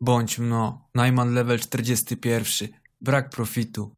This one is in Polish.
Bądź mno, Najman level 41, brak profitu.